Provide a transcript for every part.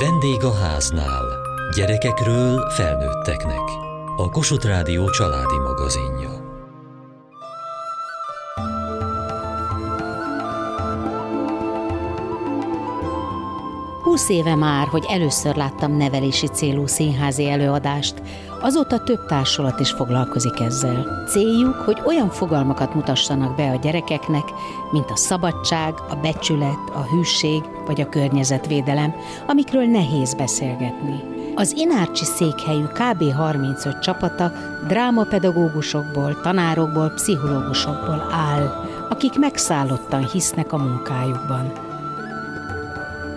Vendég a háznál. Gyerekekről felnőtteknek. A Kossuth Rádió családi magazinja. Húsz éve már, hogy először láttam nevelési célú színházi előadást, azóta több társulat is foglalkozik ezzel. Céljuk, hogy olyan fogalmakat mutassanak be a gyerekeknek, mint a szabadság, a becsület, a hűség vagy a környezetvédelem, amikről nehéz beszélgetni. Az Inárcsi székhelyű KB 35 csapata drámapedagógusokból, tanárokból, pszichológusokból áll, akik megszállottan hisznek a munkájukban.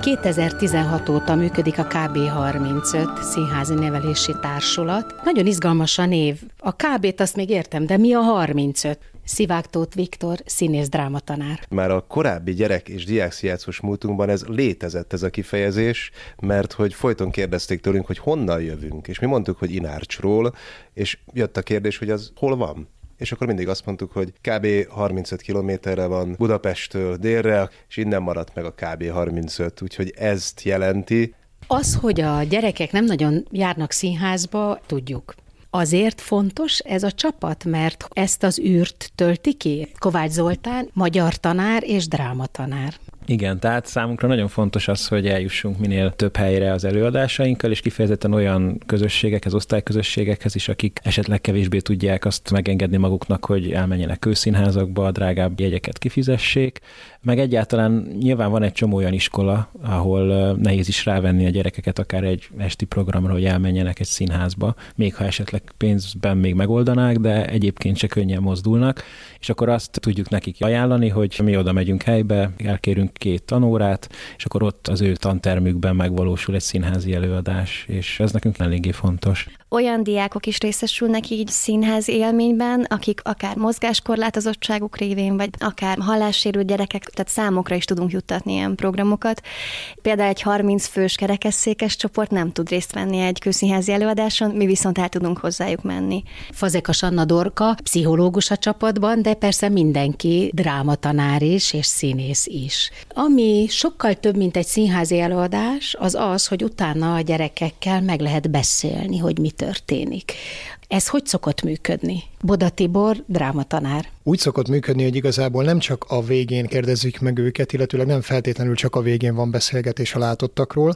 2016 óta működik a KB35 Színházi Nevelési Társulat. Nagyon izgalmas a név. A KB-t azt még értem, de mi a 35? Szivák Tóth Viktor, színész drámatanár. Már a korábbi gyerek és diákszijátszós múltunkban ez létezett ez a kifejezés, mert hogy folyton kérdezték tőlünk, hogy honnan jövünk, és mi mondtuk, hogy Inárcsról, és jött a kérdés, hogy az hol van és akkor mindig azt mondtuk, hogy kb. 35 kilométerre van Budapesttől délre, és innen maradt meg a kb. 35, úgyhogy ezt jelenti. Az, hogy a gyerekek nem nagyon járnak színházba, tudjuk. Azért fontos ez a csapat, mert ezt az űrt tölti ki. Kovács Zoltán, magyar tanár és drámatanár. Igen, tehát számunkra nagyon fontos az, hogy eljussunk minél több helyre az előadásainkkal, és kifejezetten olyan közösségekhez, osztályközösségekhez is, akik esetleg kevésbé tudják azt megengedni maguknak, hogy elmenjenek kőszínházakba, drágább jegyeket kifizessék, meg egyáltalán nyilván van egy csomó olyan iskola, ahol nehéz is rávenni a gyerekeket akár egy esti programra, hogy elmenjenek egy színházba, még ha esetleg pénzben még megoldanák, de egyébként se könnyen mozdulnak, és akkor azt tudjuk nekik ajánlani, hogy mi oda megyünk helybe, elkérünk két tanórát, és akkor ott az ő tantermükben megvalósul egy színházi előadás, és ez nekünk eléggé fontos olyan diákok is részesülnek így színházi élményben, akik akár mozgáskorlátozottságuk révén, vagy akár hallássérült gyerekek, tehát számokra is tudunk juttatni ilyen programokat. Például egy 30 fős kerekesszékes csoport nem tud részt venni egy közszínházi előadáson, mi viszont el tudunk hozzájuk menni. Fazekas Anna Dorka, pszichológus a csapatban, de persze mindenki drámatanár is, és színész is. Ami sokkal több, mint egy színházi előadás, az az, hogy utána a gyerekekkel meg lehet beszélni, hogy mit történik. Ez hogy szokott működni? Boda Tibor, drámatanár. Úgy szokott működni, hogy igazából nem csak a végén kérdezzük meg őket, illetőleg nem feltétlenül csak a végén van beszélgetés a látottakról,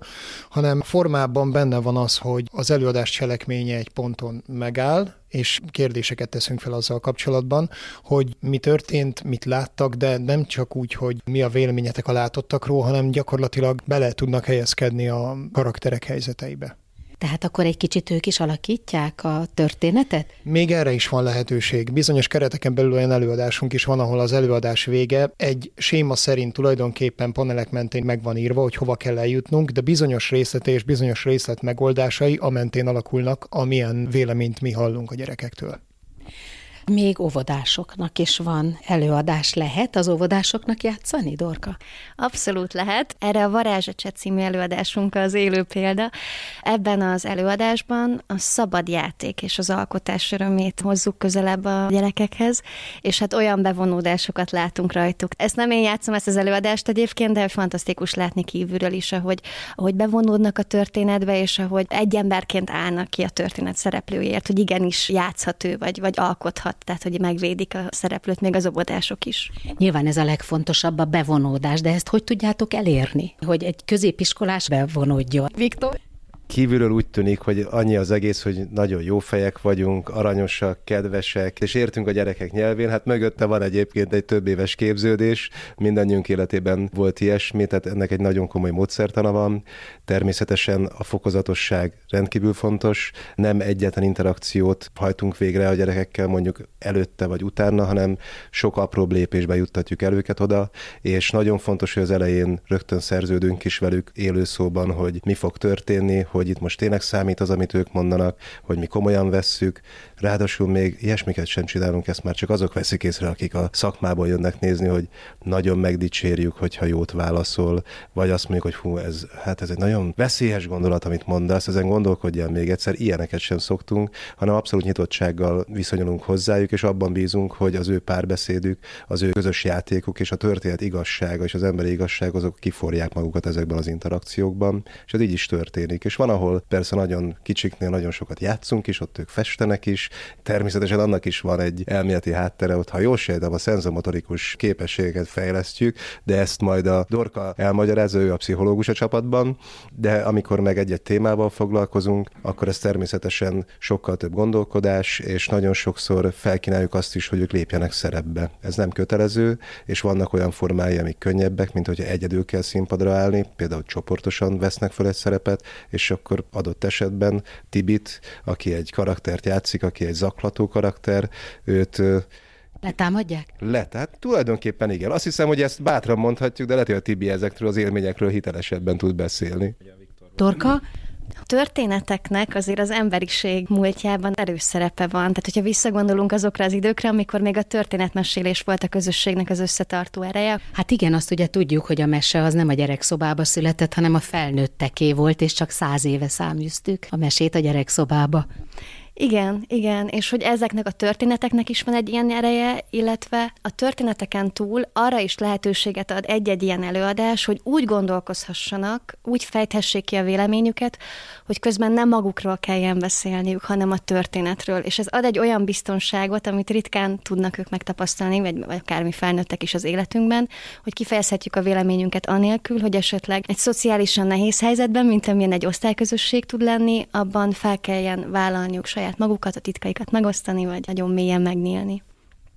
hanem formában benne van az, hogy az előadás cselekménye egy ponton megáll, és kérdéseket teszünk fel azzal kapcsolatban, hogy mi történt, mit láttak, de nem csak úgy, hogy mi a véleményetek a látottakról, hanem gyakorlatilag bele tudnak helyezkedni a karakterek helyzeteibe. Tehát akkor egy kicsit ők is alakítják a történetet? Még erre is van lehetőség. Bizonyos kereteken belül olyan előadásunk is van, ahol az előadás vége egy séma szerint tulajdonképpen panelek mentén meg van írva, hogy hova kell eljutnunk, de bizonyos részlete és bizonyos részlet megoldásai a mentén alakulnak, amilyen véleményt mi hallunk a gyerekektől. Még óvodásoknak is van előadás. Lehet az óvodásoknak játszani, Dorka? Abszolút lehet. Erre a Varázsacse című előadásunk az élő példa. Ebben az előadásban a szabad játék és az alkotás örömét hozzuk közelebb a gyerekekhez, és hát olyan bevonódásokat látunk rajtuk. Ezt nem én játszom ezt az előadást egyébként, de fantasztikus látni kívülről is, ahogy, ahogy bevonódnak a történetbe, és ahogy egy emberként állnak ki a történet szereplőjért, hogy igenis játszhat ő, vagy, vagy alkothat tehát hogy megvédik a szereplőt, még az obodások is. Nyilván ez a legfontosabb a bevonódás, de ezt hogy tudjátok elérni, hogy egy középiskolás bevonódjon? Viktor? Kívülről úgy tűnik, hogy annyi az egész, hogy nagyon jó fejek vagyunk, aranyosak, kedvesek, és értünk a gyerekek nyelvén. Hát mögötte van egyébként egy több éves képződés, mindannyiunk életében volt ilyesmi, tehát ennek egy nagyon komoly módszertana van. Természetesen a fokozatosság rendkívül fontos, nem egyetlen interakciót hajtunk végre a gyerekekkel mondjuk előtte vagy utána, hanem sok apró lépésbe juttatjuk el őket oda, és nagyon fontos, hogy az elején rögtön szerződünk is velük élőszóban, hogy mi fog történni, hogy itt most tényleg számít az, amit ők mondanak, hogy mi komolyan vesszük, ráadásul még ilyesmiket sem csinálunk, ezt már csak azok veszik észre, akik a szakmából jönnek nézni, hogy nagyon megdicsérjük, hogyha jót válaszol, vagy azt mondjuk, hogy hú, ez, hát ez egy nagyon veszélyes gondolat, amit mondasz, ezen gondolkodjál még egyszer, ilyeneket sem szoktunk, hanem abszolút nyitottsággal viszonyulunk hozzájuk, és abban bízunk, hogy az ő párbeszédük, az ő közös játékuk és a történet igazsága és az emberi igazság azok kiforják magukat ezekben az interakciókban, és ez így is történik. És van, ahol persze nagyon kicsiknél nagyon sokat játszunk is, ott ők festenek is, természetesen annak is van egy elméleti háttere, ott ha jól sejtem, a szenzomotorikus képességeket fejlesztjük, de ezt majd a Dorka elmagyarázza, ő a pszichológus a csapatban, de amikor meg egy-egy témával foglalkozunk, akkor ez természetesen sokkal több gondolkodás, és nagyon sokszor felkínáljuk azt is, hogy ők lépjenek szerepbe. Ez nem kötelező, és vannak olyan formái, amik könnyebbek, mint hogyha egyedül kell színpadra állni, például csoportosan vesznek fel egy szerepet, és akkor adott esetben Tibit, aki egy karaktert játszik, aki egy zaklató karakter, őt Letámadják? Le, tehát tulajdonképpen igen. Azt hiszem, hogy ezt bátran mondhatjuk, de lehet, hogy a Tibi ezekről az élményekről hitelesebben tud beszélni. Torka, a történeteknek azért az emberiség múltjában erős szerepe van. Tehát, hogyha visszagondolunk azokra az időkre, amikor még a történetmesélés volt a közösségnek az összetartó ereje. Hát igen, azt ugye tudjuk, hogy a mese az nem a gyerekszobába született, hanem a felnőtteké volt, és csak száz éve száműztük a mesét a gyerekszobába. Igen, igen, és hogy ezeknek a történeteknek is van egy ilyen ereje, illetve a történeteken túl arra is lehetőséget ad egy-egy ilyen előadás, hogy úgy gondolkozhassanak, úgy fejthessék ki a véleményüket, hogy közben nem magukról kelljen beszélniük, hanem a történetről. És ez ad egy olyan biztonságot, amit ritkán tudnak ők megtapasztalni, vagy, vagy akármi felnőttek is az életünkben, hogy kifejezhetjük a véleményünket anélkül, hogy esetleg egy szociálisan nehéz helyzetben, mint amilyen egy osztályközösség tud lenni, abban fel kelljen vállalniuk saját saját magukat, a titkaikat megosztani, vagy nagyon mélyen megnyílni.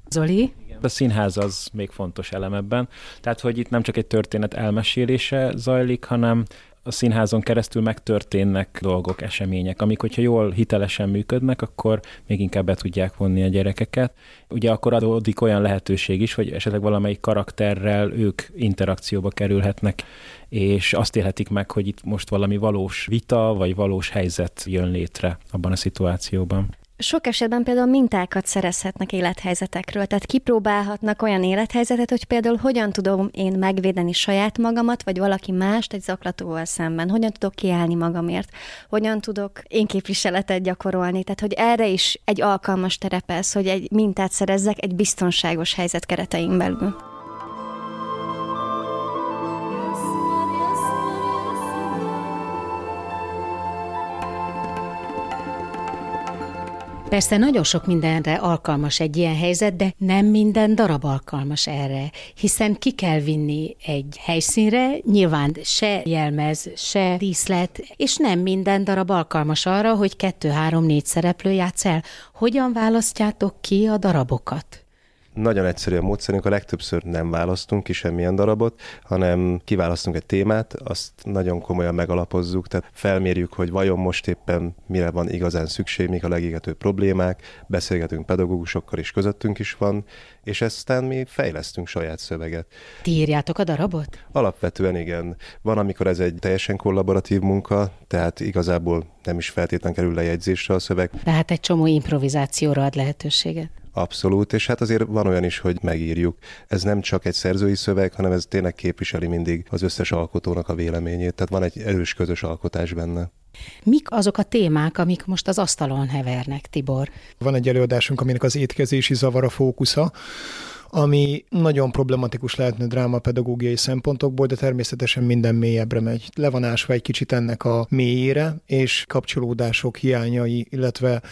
Zoli? A színház az még fontos elem ebben. Tehát, hogy itt nem csak egy történet elmesélése zajlik, hanem a színházon keresztül megtörténnek dolgok, események, amik, hogyha jól hitelesen működnek, akkor még inkább be tudják vonni a gyerekeket. Ugye akkor adódik olyan lehetőség is, hogy esetleg valamelyik karakterrel ők interakcióba kerülhetnek, és azt élhetik meg, hogy itt most valami valós vita, vagy valós helyzet jön létre abban a szituációban. Sok esetben például mintákat szerezhetnek élethelyzetekről, tehát kipróbálhatnak olyan élethelyzetet, hogy például hogyan tudom én megvédeni saját magamat, vagy valaki mást egy zaklatóval szemben, hogyan tudok kiállni magamért, hogyan tudok én képviseletet gyakorolni, tehát hogy erre is egy alkalmas terepez, hogy egy mintát szerezzek egy biztonságos helyzet keretein belül. Persze nagyon sok mindenre alkalmas egy ilyen helyzet, de nem minden darab alkalmas erre, hiszen ki kell vinni egy helyszínre, nyilván se jelmez, se díszlet, és nem minden darab alkalmas arra, hogy kettő, három, négy szereplő játsz el. Hogyan választjátok ki a darabokat? Nagyon egyszerű a módszerünk, a legtöbbször nem választunk ki semmilyen darabot, hanem kiválasztunk egy témát, azt nagyon komolyan megalapozzuk, tehát felmérjük, hogy vajon most éppen mire van igazán szükség, mik a legégető problémák, beszélgetünk pedagógusokkal is közöttünk is van, és aztán mi fejlesztünk saját szöveget. Ti írjátok a darabot? Alapvetően igen. Van, amikor ez egy teljesen kollaboratív munka, tehát igazából nem is feltétlen kerül lejegyzésre a szöveg. Tehát egy csomó improvizációra ad lehetőséget. Abszolút, és hát azért van olyan is, hogy megírjuk. Ez nem csak egy szerzői szöveg, hanem ez tényleg képviseli mindig az összes alkotónak a véleményét, tehát van egy erős közös alkotás benne. Mik azok a témák, amik most az asztalon hevernek, Tibor? Van egy előadásunk, aminek az étkezési zavar a fókusza, ami nagyon problematikus lehetne drámapedagógiai szempontokból, de természetesen minden mélyebbre megy. Le van ásva egy kicsit ennek a mélyére, és kapcsolódások hiányai, illetve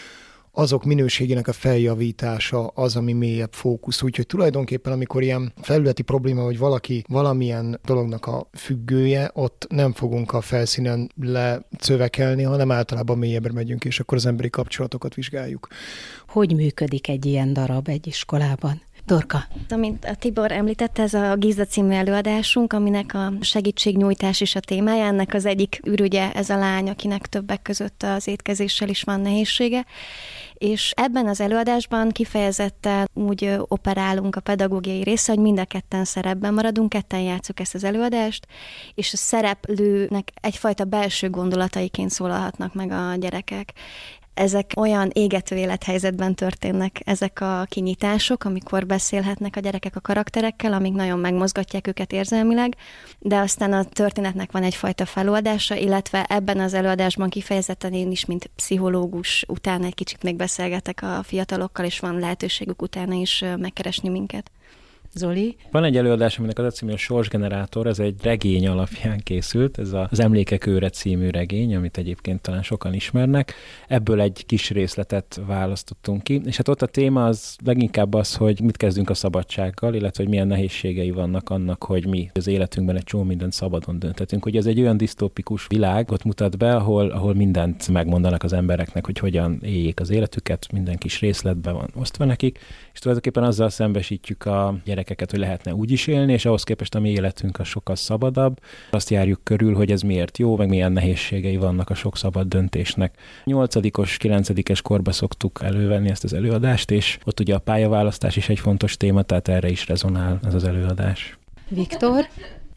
azok minőségének a feljavítása az, ami mélyebb fókusz. Úgyhogy tulajdonképpen, amikor ilyen felületi probléma, hogy valaki valamilyen dolognak a függője, ott nem fogunk a felszínen lecövekelni, hanem általában mélyebbre megyünk, és akkor az emberi kapcsolatokat vizsgáljuk. Hogy működik egy ilyen darab egy iskolában? Dorka. Amint a Tibor említette, ez a Giza című előadásunk, aminek a segítségnyújtás is a témája. Ennek az egyik ürügye ez a lány, akinek többek között az étkezéssel is van nehézsége. És ebben az előadásban kifejezetten úgy operálunk a pedagógiai része, hogy mind a ketten szerepben maradunk, ketten játszuk ezt az előadást, és a szereplőnek egyfajta belső gondolataiként szólalhatnak meg a gyerekek. Ezek olyan égető élethelyzetben történnek ezek a kinyitások, amikor beszélhetnek a gyerekek a karakterekkel, amik nagyon megmozgatják őket érzelmileg, de aztán a történetnek van egyfajta feloldása, illetve ebben az előadásban kifejezetten én is, mint pszichológus utána egy kicsit még beszélgetek a fiatalokkal, és van lehetőségük utána is megkeresni minket. Zoli? Van egy előadás, aminek az a című a Sorsgenerátor, ez egy regény alapján készült, ez az Emlékek őre című regény, amit egyébként talán sokan ismernek. Ebből egy kis részletet választottunk ki, és hát ott a téma az leginkább az, hogy mit kezdünk a szabadsággal, illetve hogy milyen nehézségei vannak annak, hogy mi az életünkben egy csomó mindent szabadon döntetünk. Hogy ez egy olyan disztópikus világot mutat be, ahol, ahol mindent megmondanak az embereknek, hogy hogyan éljék az életüket, minden kis részletben van osztva nekik, és tulajdonképpen azzal szembesítjük a gyerek gyerekeket, hogy lehetne úgy is élni, és ahhoz képest a mi életünk a sokkal szabadabb. Azt járjuk körül, hogy ez miért jó, meg milyen nehézségei vannak a sok szabad döntésnek. Nyolcadikos, kilencedikes korba szoktuk elővenni ezt az előadást, és ott ugye a pályaválasztás is egy fontos téma, tehát erre is rezonál ez az előadás. Viktor?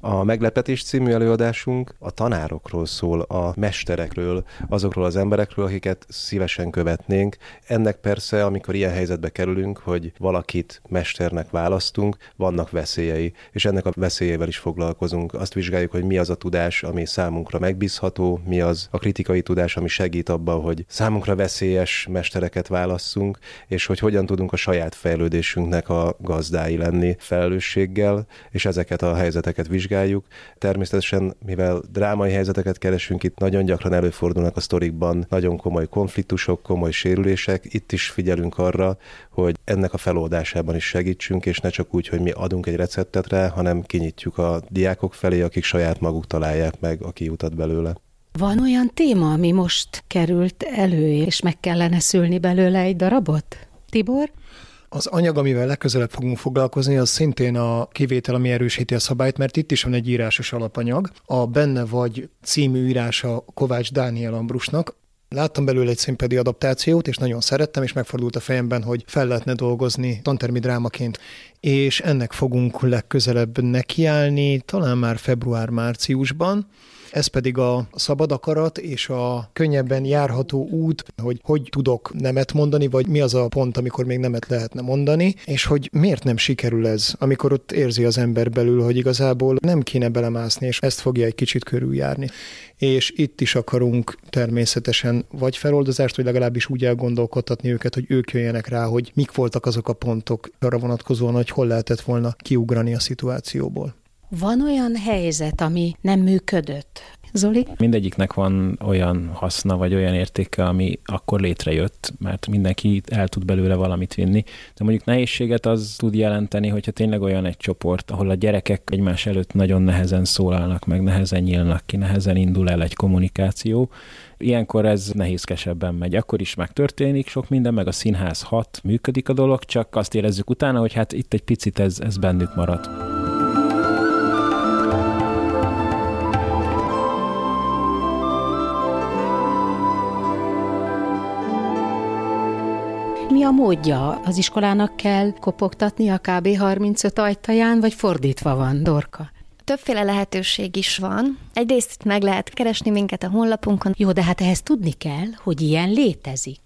A Meglepetés című előadásunk a tanárokról szól, a mesterekről, azokról az emberekről, akiket szívesen követnénk. Ennek persze, amikor ilyen helyzetbe kerülünk, hogy valakit mesternek választunk, vannak veszélyei, és ennek a veszélyével is foglalkozunk. Azt vizsgáljuk, hogy mi az a tudás, ami számunkra megbízható, mi az a kritikai tudás, ami segít abban, hogy számunkra veszélyes mestereket válasszunk, és hogy hogyan tudunk a saját fejlődésünknek a gazdái lenni felelősséggel, és ezeket a helyzeteket vizsgáljuk vizsgáljuk. Természetesen, mivel drámai helyzeteket keresünk, itt nagyon gyakran előfordulnak a sztorikban nagyon komoly konfliktusok, komoly sérülések. Itt is figyelünk arra, hogy ennek a feloldásában is segítsünk, és ne csak úgy, hogy mi adunk egy receptet rá, hanem kinyitjuk a diákok felé, akik saját maguk találják meg a kiutat belőle. Van olyan téma, ami most került elő, és meg kellene szülni belőle egy darabot? Tibor? Az anyag, amivel legközelebb fogunk foglalkozni, az szintén a kivétel, ami erősíti a szabályt, mert itt is van egy írásos alapanyag. A Benne vagy című írása Kovács Dániel Ambrusnak, Láttam belőle egy színpedi adaptációt, és nagyon szerettem, és megfordult a fejemben, hogy fel lehetne dolgozni tantermi drámaként. És ennek fogunk legközelebb nekiállni, talán már február-márciusban. Ez pedig a szabad akarat és a könnyebben járható út, hogy hogy tudok nemet mondani, vagy mi az a pont, amikor még nemet lehetne mondani, és hogy miért nem sikerül ez, amikor ott érzi az ember belül, hogy igazából nem kéne belemászni, és ezt fogja egy kicsit körüljárni. És itt is akarunk természetesen vagy feloldozást, vagy legalábbis úgy elgondolkodtatni őket, hogy ők jöjjenek rá, hogy mik voltak azok a pontok arra vonatkozóan, hogy hol lehetett volna kiugrani a szituációból. Van olyan helyzet, ami nem működött? Zoli? Mindegyiknek van olyan haszna, vagy olyan értéke, ami akkor létrejött, mert mindenki el tud belőle valamit vinni. De mondjuk nehézséget az tud jelenteni, hogyha tényleg olyan egy csoport, ahol a gyerekek egymás előtt nagyon nehezen szólalnak, meg nehezen nyílnak ki, nehezen indul el egy kommunikáció, Ilyenkor ez nehézkesebben megy. Akkor is megtörténik sok minden, meg a színház hat, működik a dolog, csak azt érezzük utána, hogy hát itt egy picit ez, ez bennük maradt. Mi a módja? Az iskolának kell kopogtatni a KB 35 ajtaján, vagy fordítva van, Dorka? Többféle lehetőség is van. Egyrészt meg lehet keresni minket a honlapunkon. Jó, de hát ehhez tudni kell, hogy ilyen létezik.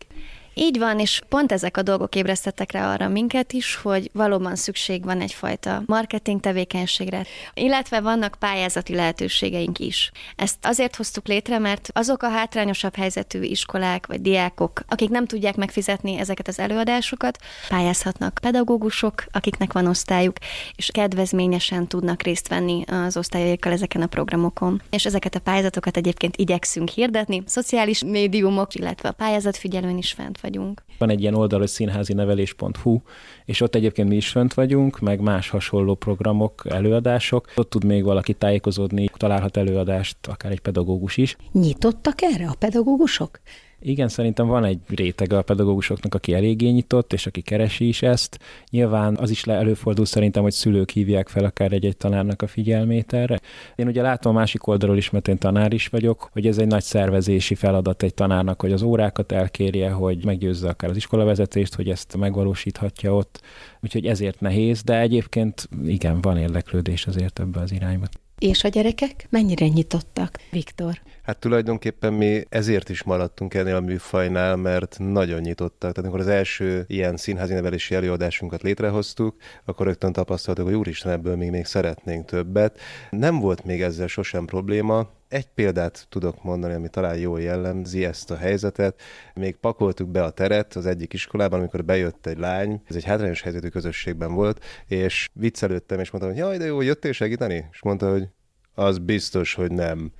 Így van, és pont ezek a dolgok ébresztettek rá arra minket is, hogy valóban szükség van egyfajta marketing tevékenységre, illetve vannak pályázati lehetőségeink is. Ezt azért hoztuk létre, mert azok a hátrányosabb helyzetű iskolák vagy diákok, akik nem tudják megfizetni ezeket az előadásokat, pályázhatnak pedagógusok, akiknek van osztályuk, és kedvezményesen tudnak részt venni az osztályaikkal ezeken a programokon. És ezeket a pályázatokat egyébként igyekszünk hirdetni, szociális médiumok, illetve a pályázatfigyelőn is fent vagyunk. Van egy ilyen oldal, hogy színházi nevelés.hu, és ott egyébként mi is fönt vagyunk, meg más hasonló programok, előadások. Ott tud még valaki tájékozódni, találhat előadást, akár egy pedagógus is. Nyitottak erre a pedagógusok? Igen, szerintem van egy réteg a pedagógusoknak, aki eléggé nyitott, és aki keresi is ezt. Nyilván az is előfordul szerintem, hogy szülők hívják fel akár egy-egy tanárnak a figyelmét erre. Én ugye látom a másik oldalról is, mert én tanár is vagyok, hogy ez egy nagy szervezési feladat egy tanárnak, hogy az órákat elkérje, hogy meggyőzze akár az iskolavezetést, hogy ezt megvalósíthatja ott. Úgyhogy ezért nehéz, de egyébként igen, van érdeklődés azért ebbe az irányba. És a gyerekek mennyire nyitottak, Viktor? Hát tulajdonképpen mi ezért is maradtunk ennél a műfajnál, mert nagyon nyitottak. Tehát amikor az első ilyen színházi nevelési előadásunkat létrehoztuk, akkor rögtön tapasztaltuk, hogy úristen, ebből még, még szeretnénk többet. Nem volt még ezzel sosem probléma, egy példát tudok mondani, ami talán jól jellemzi ezt a helyzetet. Még pakoltuk be a teret az egyik iskolában, amikor bejött egy lány, ez egy hátrányos helyzetű közösségben volt, és viccelődtem, és mondtam, hogy jaj, de jó, jöttél segíteni? És mondta, hogy az biztos, hogy nem.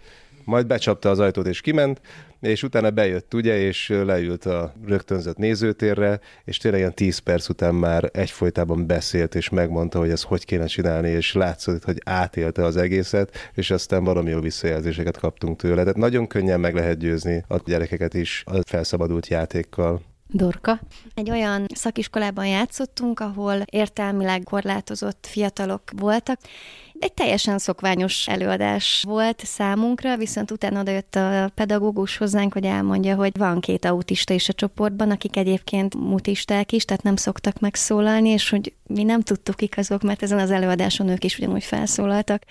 Majd becsapta az ajtót és kiment, és utána bejött, ugye, és leült a rögtönzött nézőtérre, és tényleg ilyen 10 perc után már egyfolytában beszélt, és megmondta, hogy ezt hogy kéne csinálni, és látszott, hogy átélte az egészet, és aztán valami jó visszajelzéseket kaptunk tőle. Tehát nagyon könnyen meg lehet győzni a gyerekeket is a felszabadult játékkal. Dorka? Egy olyan szakiskolában játszottunk, ahol értelmileg korlátozott fiatalok voltak, egy teljesen szokványos előadás volt számunkra, viszont utána odajött a pedagógus hozzánk, hogy elmondja, hogy van két autista is a csoportban, akik egyébként mutisták is, tehát nem szoktak megszólalni, és hogy mi nem tudtuk kik azok, mert ezen az előadáson ők is ugyanúgy felszólaltak,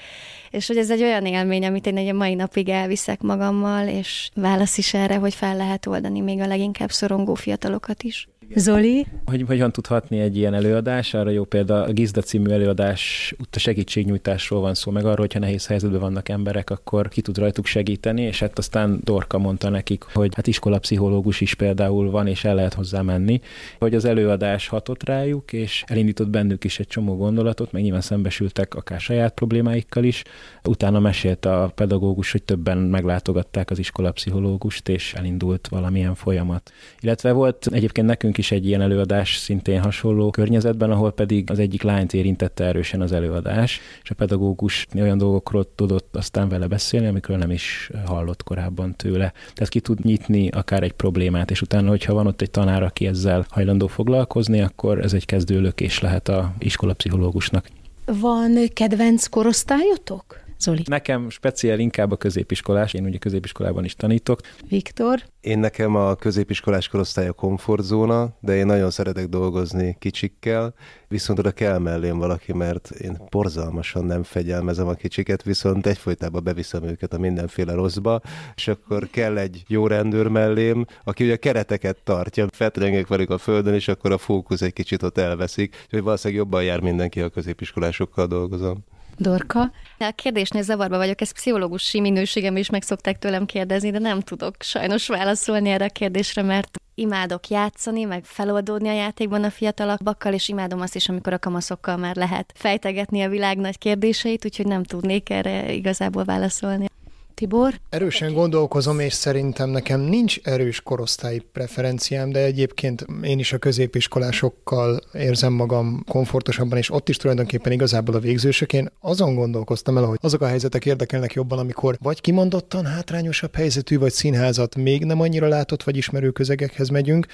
és hogy ez egy olyan élmény, amit én a mai napig elviszek magammal, és válasz is erre, hogy fel lehet oldani még a leginkább szorongó fiatalokat is. Zoli? Hogy hogyan tudhatni egy ilyen előadás? Arra jó példa a Gizda című előadás, a segítségnyújtásról van szó, meg arról, hogyha nehéz helyzetben vannak emberek, akkor ki tud rajtuk segíteni, és hát aztán Dorka mondta nekik, hogy hát iskolapszichológus is például van, és el lehet hozzá menni, hogy az előadás hatott rájuk, és elindított bennük is egy csomó gondolatot, meg nyilván szembesültek akár saját problémáikkal is. Utána mesélt a pedagógus, hogy többen meglátogatták az iskolapszichológust, és elindult valamilyen folyamat. Illetve volt egyébként nekünk is egy ilyen előadás szintén hasonló környezetben, ahol pedig az egyik lányt érintette erősen az előadás, és a pedagógus olyan dolgokról tudott aztán vele beszélni, amikről nem is hallott korábban tőle. Tehát ki tud nyitni akár egy problémát, és utána, hogyha van ott egy tanár, aki ezzel hajlandó foglalkozni, akkor ez egy kezdőlökés lehet a iskolapszichológusnak. Van kedvenc korosztályotok? Zoli? Nekem speciál inkább a középiskolás, én ugye középiskolában is tanítok. Viktor? Én nekem a középiskolás korosztály a komfortzóna, de én nagyon szeretek dolgozni kicsikkel, viszont oda kell mellém valaki, mert én borzalmasan nem fegyelmezem a kicsiket, viszont egyfolytában beviszem őket a mindenféle rosszba, és akkor kell egy jó rendőr mellém, aki ugye kereteket tartja, fetrengek velük a földön, és akkor a fókusz egy kicsit ott elveszik, hogy valószínűleg jobban jár mindenki, a középiskolásokkal dolgozom. Dorka? A kérdésnél zavarba vagyok, ezt pszichológusi minőségem is meg szokták tőlem kérdezni, de nem tudok sajnos válaszolni erre a kérdésre, mert imádok játszani, meg feloldódni a játékban a fiatalabbakkal, és imádom azt is, amikor a kamaszokkal már lehet fejtegetni a világ nagy kérdéseit, úgyhogy nem tudnék erre igazából válaszolni. Tibor? Erősen gondolkozom, és szerintem nekem nincs erős korosztályi preferenciám, de egyébként én is a középiskolásokkal érzem magam komfortosabban, és ott is tulajdonképpen igazából a végzősök. Én azon gondolkoztam el, hogy azok a helyzetek érdekelnek jobban, amikor vagy kimondottan hátrányosabb helyzetű, vagy színházat még nem annyira látott, vagy ismerő közegekhez megyünk,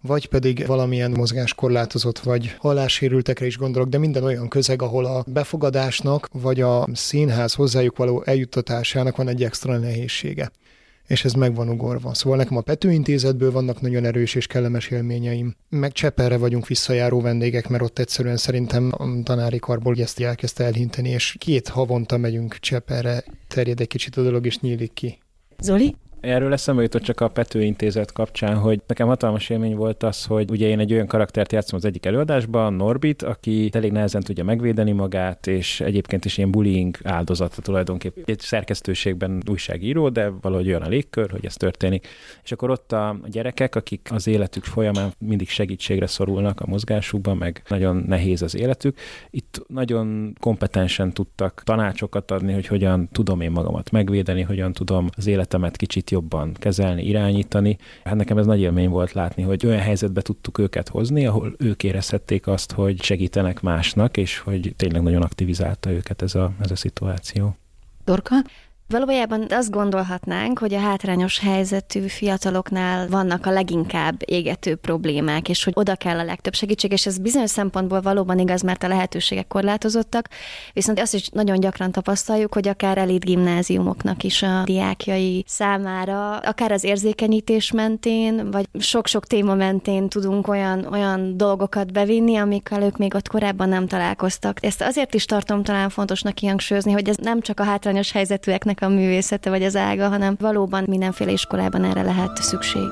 vagy pedig valamilyen mozgáskorlátozott, vagy hallássérültekre is gondolok, de minden olyan közeg, ahol a befogadásnak, vagy a színház hozzájuk való eljuttatásának van egy extra nehézsége és ez meg van ugorva. Szóval nekem a Pető Intézetből vannak nagyon erős és kellemes élményeim. Meg Cseperre vagyunk visszajáró vendégek, mert ott egyszerűen szerintem a tanári karból ezt elkezdte elhinteni, és két havonta megyünk Cseperre, terjed egy kicsit a dolog, és nyílik ki. Zoli? Erről eszembe jutott csak a Pető Intézet kapcsán, hogy nekem hatalmas élmény volt az, hogy ugye én egy olyan karaktert játszom az egyik előadásban, Norbit, aki elég nehezen tudja megvédeni magát, és egyébként is ilyen bullying áldozata tulajdonképpen. Egy szerkesztőségben újságíró, de valahogy olyan a légkör, hogy ez történik. És akkor ott a gyerekek, akik az életük folyamán mindig segítségre szorulnak a mozgásukban, meg nagyon nehéz az életük, itt nagyon kompetensen tudtak tanácsokat adni, hogy hogyan tudom én magamat megvédeni, hogyan tudom az életemet kicsit kicsit jobban kezelni, irányítani. Hát nekem ez nagy élmény volt látni, hogy olyan helyzetbe tudtuk őket hozni, ahol ők érezhették azt, hogy segítenek másnak, és hogy tényleg nagyon aktivizálta őket ez a, ez a szituáció. Dorka? Valójában azt gondolhatnánk, hogy a hátrányos helyzetű fiataloknál vannak a leginkább égető problémák, és hogy oda kell a legtöbb segítség, és ez bizonyos szempontból valóban igaz, mert a lehetőségek korlátozottak, viszont azt is nagyon gyakran tapasztaljuk, hogy akár elit gimnáziumoknak is a diákjai számára, akár az érzékenyítés mentén, vagy sok-sok téma mentén tudunk olyan, olyan dolgokat bevinni, amikkel ők még ott korábban nem találkoztak. Ezt azért is tartom talán fontosnak kihangsúlyozni, hogy ez nem csak a hátrányos helyzetűeknek a művészete vagy az ága, hanem valóban mindenféle iskolában erre lehet szükség.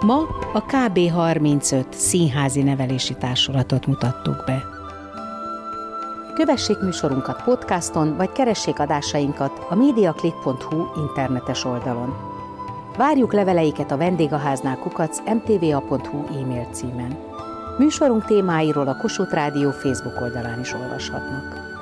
Ma a KB35 színházi nevelési társulatot mutattuk be. Kövessék műsorunkat podcaston, vagy keressék adásainkat a mediaclick.hu internetes oldalon. Várjuk leveleiket a vendégháznál kukac mtva.hu e-mail címen. Műsorunk témáiról a Kossuth Rádió Facebook oldalán is olvashatnak.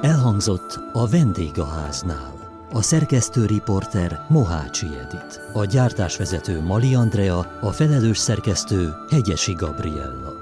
Elhangzott a vendégháznál. A szerkesztő riporter Mohácsi Edit, a gyártásvezető Mali Andrea, a felelős szerkesztő Hegyesi Gabriella.